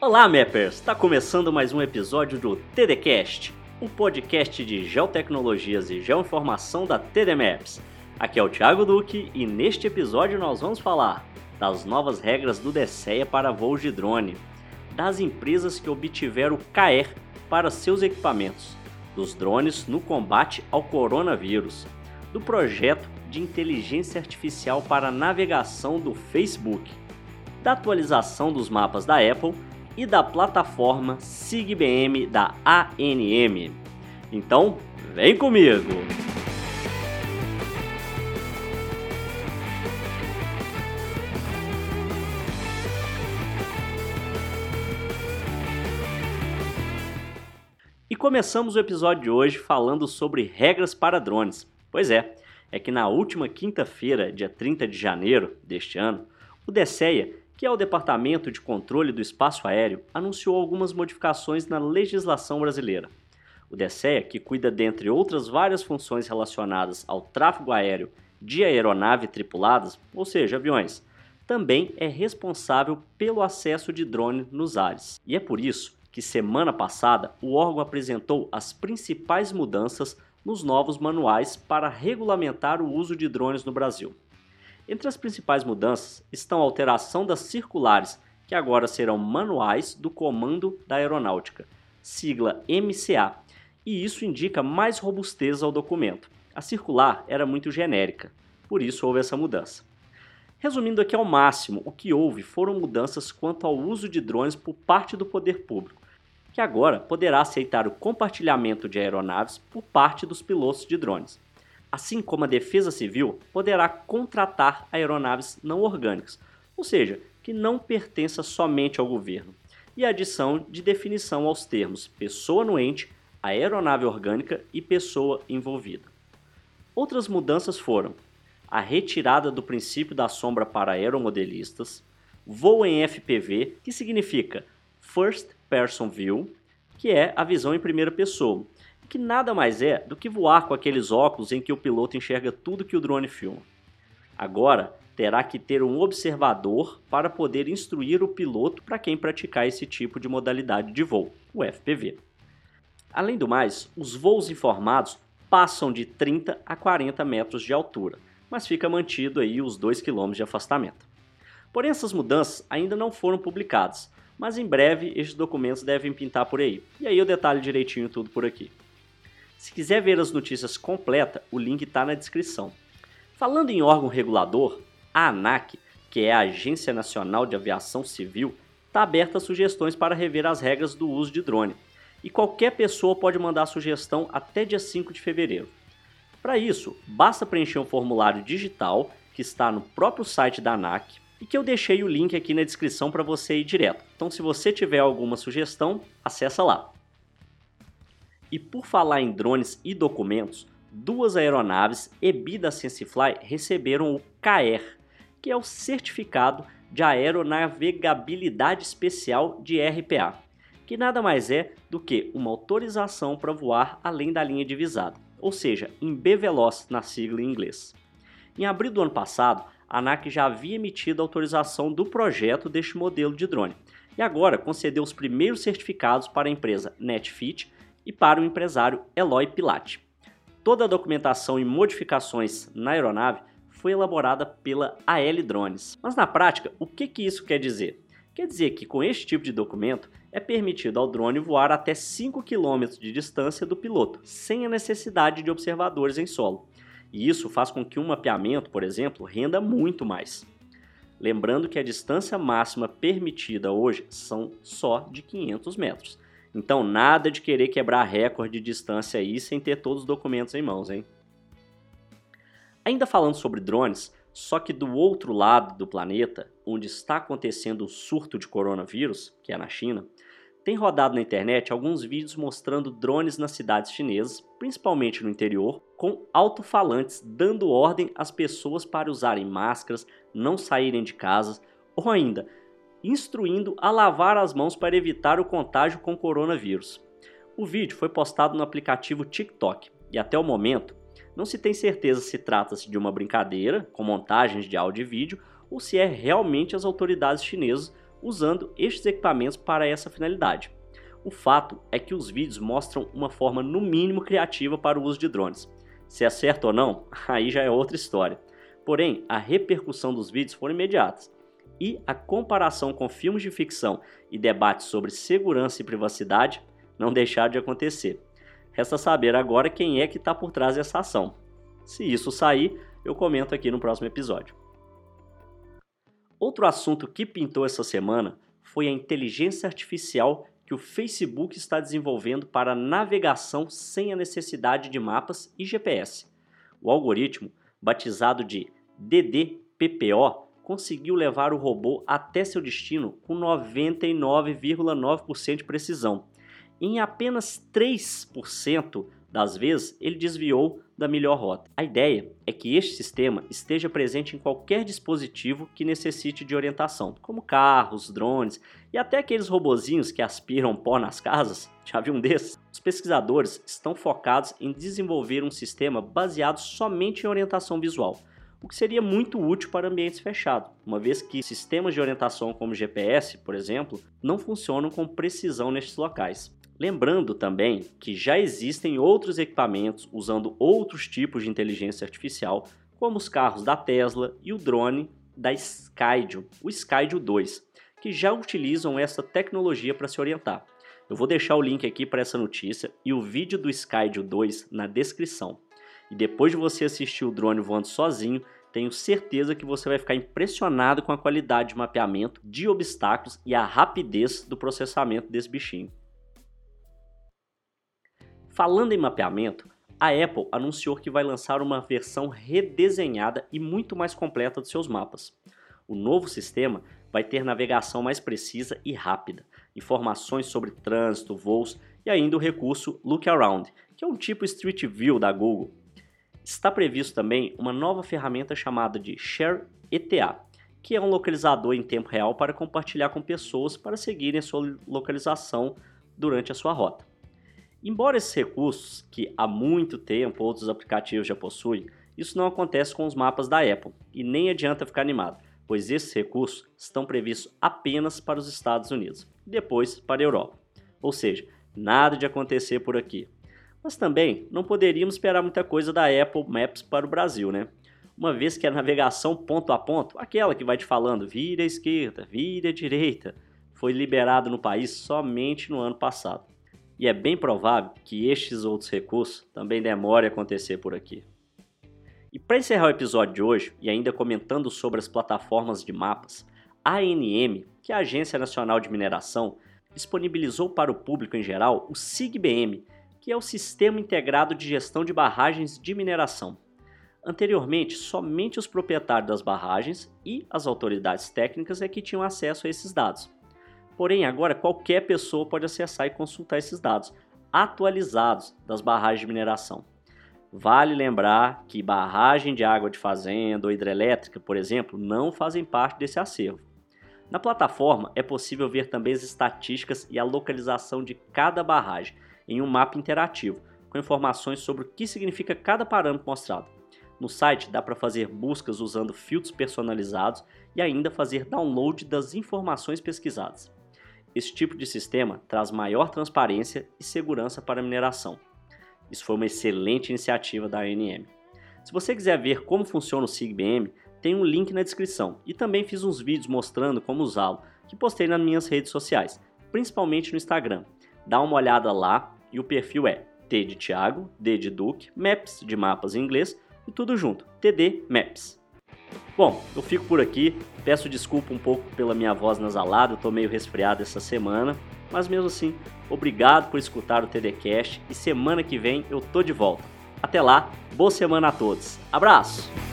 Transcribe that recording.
Olá, Mappers! Está começando mais um episódio do TDCast, um podcast de geotecnologias e geoinformação da TD Maps. Aqui é o Thiago Duque e neste episódio nós vamos falar das novas regras do DSEA para voos de drone, das empresas que obtiveram CAER para seus equipamentos, dos drones no combate ao coronavírus, do projeto de inteligência artificial para navegação do Facebook, da atualização dos mapas da Apple e da plataforma SIGBM da ANM. Então, vem comigo! E começamos o episódio de hoje falando sobre regras para drones. Pois é, é que na última quinta-feira, dia 30 de janeiro deste ano, o DSEA, que é o Departamento de Controle do Espaço Aéreo, anunciou algumas modificações na legislação brasileira. O DSEA, que cuida, dentre outras várias funções relacionadas ao tráfego aéreo de aeronave tripuladas, ou seja, aviões, também é responsável pelo acesso de drone nos ares. E é por isso que semana passada o órgão apresentou as principais mudanças nos novos manuais para regulamentar o uso de drones no Brasil. Entre as principais mudanças estão a alteração das circulares, que agora serão manuais do Comando da Aeronáutica, sigla MCA, e isso indica mais robustez ao documento. A circular era muito genérica, por isso houve essa mudança. Resumindo aqui ao máximo, o que houve foram mudanças quanto ao uso de drones por parte do poder público, que agora poderá aceitar o compartilhamento de aeronaves por parte dos pilotos de drones. Assim como a Defesa Civil poderá contratar aeronaves não orgânicas, ou seja, que não pertença somente ao governo, e a adição de definição aos termos pessoa anuente, aeronave orgânica e pessoa envolvida. Outras mudanças foram a retirada do princípio da sombra para aeromodelistas, voo em FPV, que significa First Person View, que é a visão em primeira pessoa, que nada mais é do que voar com aqueles óculos em que o piloto enxerga tudo que o drone filma. Agora, terá que ter um observador para poder instruir o piloto para quem praticar esse tipo de modalidade de voo, o FPV. Além do mais, os voos informados passam de 30 a 40 metros de altura, mas fica mantido aí os 2 km de afastamento. Porém, essas mudanças ainda não foram publicadas, mas em breve estes documentos devem pintar por aí. E aí eu detalho direitinho tudo por aqui. Se quiser ver as notícias completas, o link está na descrição. Falando em órgão regulador, a ANAC, que é a Agência Nacional de Aviação Civil, está aberta a sugestões para rever as regras do uso de drone. E qualquer pessoa pode mandar sugestão até dia 5 de fevereiro. Para isso, basta preencher um formulário digital que está no próprio site da ANAC e que eu deixei o link aqui na descrição para você ir direto. Então, se você tiver alguma sugestão, acessa lá. E por falar em drones e documentos, duas aeronaves EBI da SenseFly receberam o CAER, que é o Certificado de Aeronavegabilidade Especial de RPA, que nada mais é do que uma autorização para voar além da linha divisada, ou seja, em B-Veloz na sigla em inglês. Em abril do ano passado, a ANAC já havia emitido a autorização do projeto deste modelo de drone e agora concedeu os primeiros certificados para a empresa Netfit e para o empresário Eloy Pilate. Toda a documentação e modificações na aeronave foi elaborada pela AL Drones. Mas na prática, o que, que isso quer dizer? Quer dizer que com este tipo de documento é permitido ao drone voar até 5 km de distância do piloto, sem a necessidade de observadores em solo. E isso faz com que um mapeamento, por exemplo, renda muito mais. Lembrando que a distância máxima permitida hoje são só de 500 metros. Então, nada de querer quebrar recorde de distância aí sem ter todos os documentos em mãos, hein? Ainda falando sobre drones, só que do outro lado do planeta, onde está acontecendo o surto de coronavírus, que é na China, tem rodado na internet alguns vídeos mostrando drones nas cidades chinesas, principalmente no interior, com alto-falantes dando ordem às pessoas para usarem máscaras, não saírem de casa ou ainda instruindo a lavar as mãos para evitar o contágio com coronavírus. O vídeo foi postado no aplicativo TikTok e até o momento não se tem certeza se trata-se de uma brincadeira com montagens de áudio e vídeo ou se é realmente as autoridades chinesas usando estes equipamentos para essa finalidade. O fato é que os vídeos mostram uma forma no mínimo criativa para o uso de drones. Se é certo ou não, aí já é outra história. Porém, a repercussão dos vídeos foram imediatas e a comparação com filmes de ficção e debates sobre segurança e privacidade não deixaram de acontecer. Resta saber agora quem é que está por trás dessa ação. Se isso sair, eu comento aqui no próximo episódio. Outro assunto que pintou essa semana foi a inteligência artificial que o Facebook está desenvolvendo para navegação sem a necessidade de mapas e GPS. O algoritmo, batizado de DDPPO, conseguiu levar o robô até seu destino com 99,9% de precisão. Em apenas 3% das vezes, ele desviou da melhor rota. A ideia é que este sistema esteja presente em qualquer dispositivo que necessite de orientação, como carros, drones e até aqueles robozinhos que aspiram pó nas casas. Já viu um desses? Os pesquisadores estão focados em desenvolver um sistema baseado somente em orientação visual, o que seria muito útil para ambientes fechados, uma vez que sistemas de orientação como GPS, por exemplo, não funcionam com precisão nestes locais. Lembrando também que já existem outros equipamentos usando outros tipos de inteligência artificial, como os carros da Tesla e o drone da Skydio, o Skydio 2, que já utilizam essa tecnologia para se orientar. Eu vou deixar o link aqui para essa notícia e o vídeo do Skydio 2 na descrição. E depois de você assistir o drone voando sozinho, tenho certeza que você vai ficar impressionado com a qualidade de mapeamento de obstáculos e a rapidez do processamento desse bichinho. Falando em mapeamento, a Apple anunciou que vai lançar uma versão redesenhada e muito mais completa de seus mapas. O novo sistema vai ter navegação mais precisa e rápida, informações sobre trânsito, voos e ainda o recurso Look Around, que é um tipo Street View da Google. Está previsto também uma nova ferramenta chamada de Share ETA, que é um localizador em tempo real para compartilhar com pessoas para seguirem a sua localização durante a sua rota. Embora esses recursos, que há muito tempo outros aplicativos já possuem, isso não acontece com os mapas da Apple e nem adianta ficar animado, pois esses recursos estão previstos apenas para os Estados Unidos, depois para a Europa. Ou seja, nada de acontecer por aqui. Mas também não poderíamos esperar muita coisa da Apple Maps para o Brasil, né? Uma vez que a navegação ponto a ponto, aquela que vai te falando vira à esquerda, vira à direita, foi liberada no país somente no ano passado e é bem provável que estes outros recursos também demorem a acontecer por aqui. E para encerrar o episódio de hoje, e ainda comentando sobre as plataformas de mapas, a ANM, que é a Agência Nacional de Mineração, disponibilizou para o público em geral o SIGBM, que é o Sistema Integrado de Gestão de Barragens de Mineração. Anteriormente, somente os proprietários das barragens e as autoridades técnicas é que tinham acesso a esses dados. Porém, agora qualquer pessoa pode acessar e consultar esses dados atualizados das barragens de mineração. Vale lembrar que barragem de água de fazenda ou hidrelétrica, por exemplo, não fazem parte desse acervo. Na plataforma é possível ver também as estatísticas e a localização de cada barragem em um mapa interativo, com informações sobre o que significa cada parâmetro mostrado. No site dá para fazer buscas usando filtros personalizados e ainda fazer download das informações pesquisadas. Esse tipo de sistema traz maior transparência e segurança para a mineração. Isso foi uma excelente iniciativa da ANM. Se você quiser ver como funciona o SIGBM, tem um link na descrição e também fiz uns vídeos mostrando como usá-lo, que postei nas minhas redes sociais, principalmente no Instagram. Dá uma olhada lá e o perfil é T de Thiago, D de Duque, Maps de mapas em inglês e tudo junto, TD Maps. Bom, eu fico por aqui. Peço desculpa um pouco pela minha voz nasalada, tô meio resfriado essa semana. Mas mesmo assim, obrigado por escutar o TDCast e semana que vem eu tô de volta. Até lá, boa semana a todos. Abraço!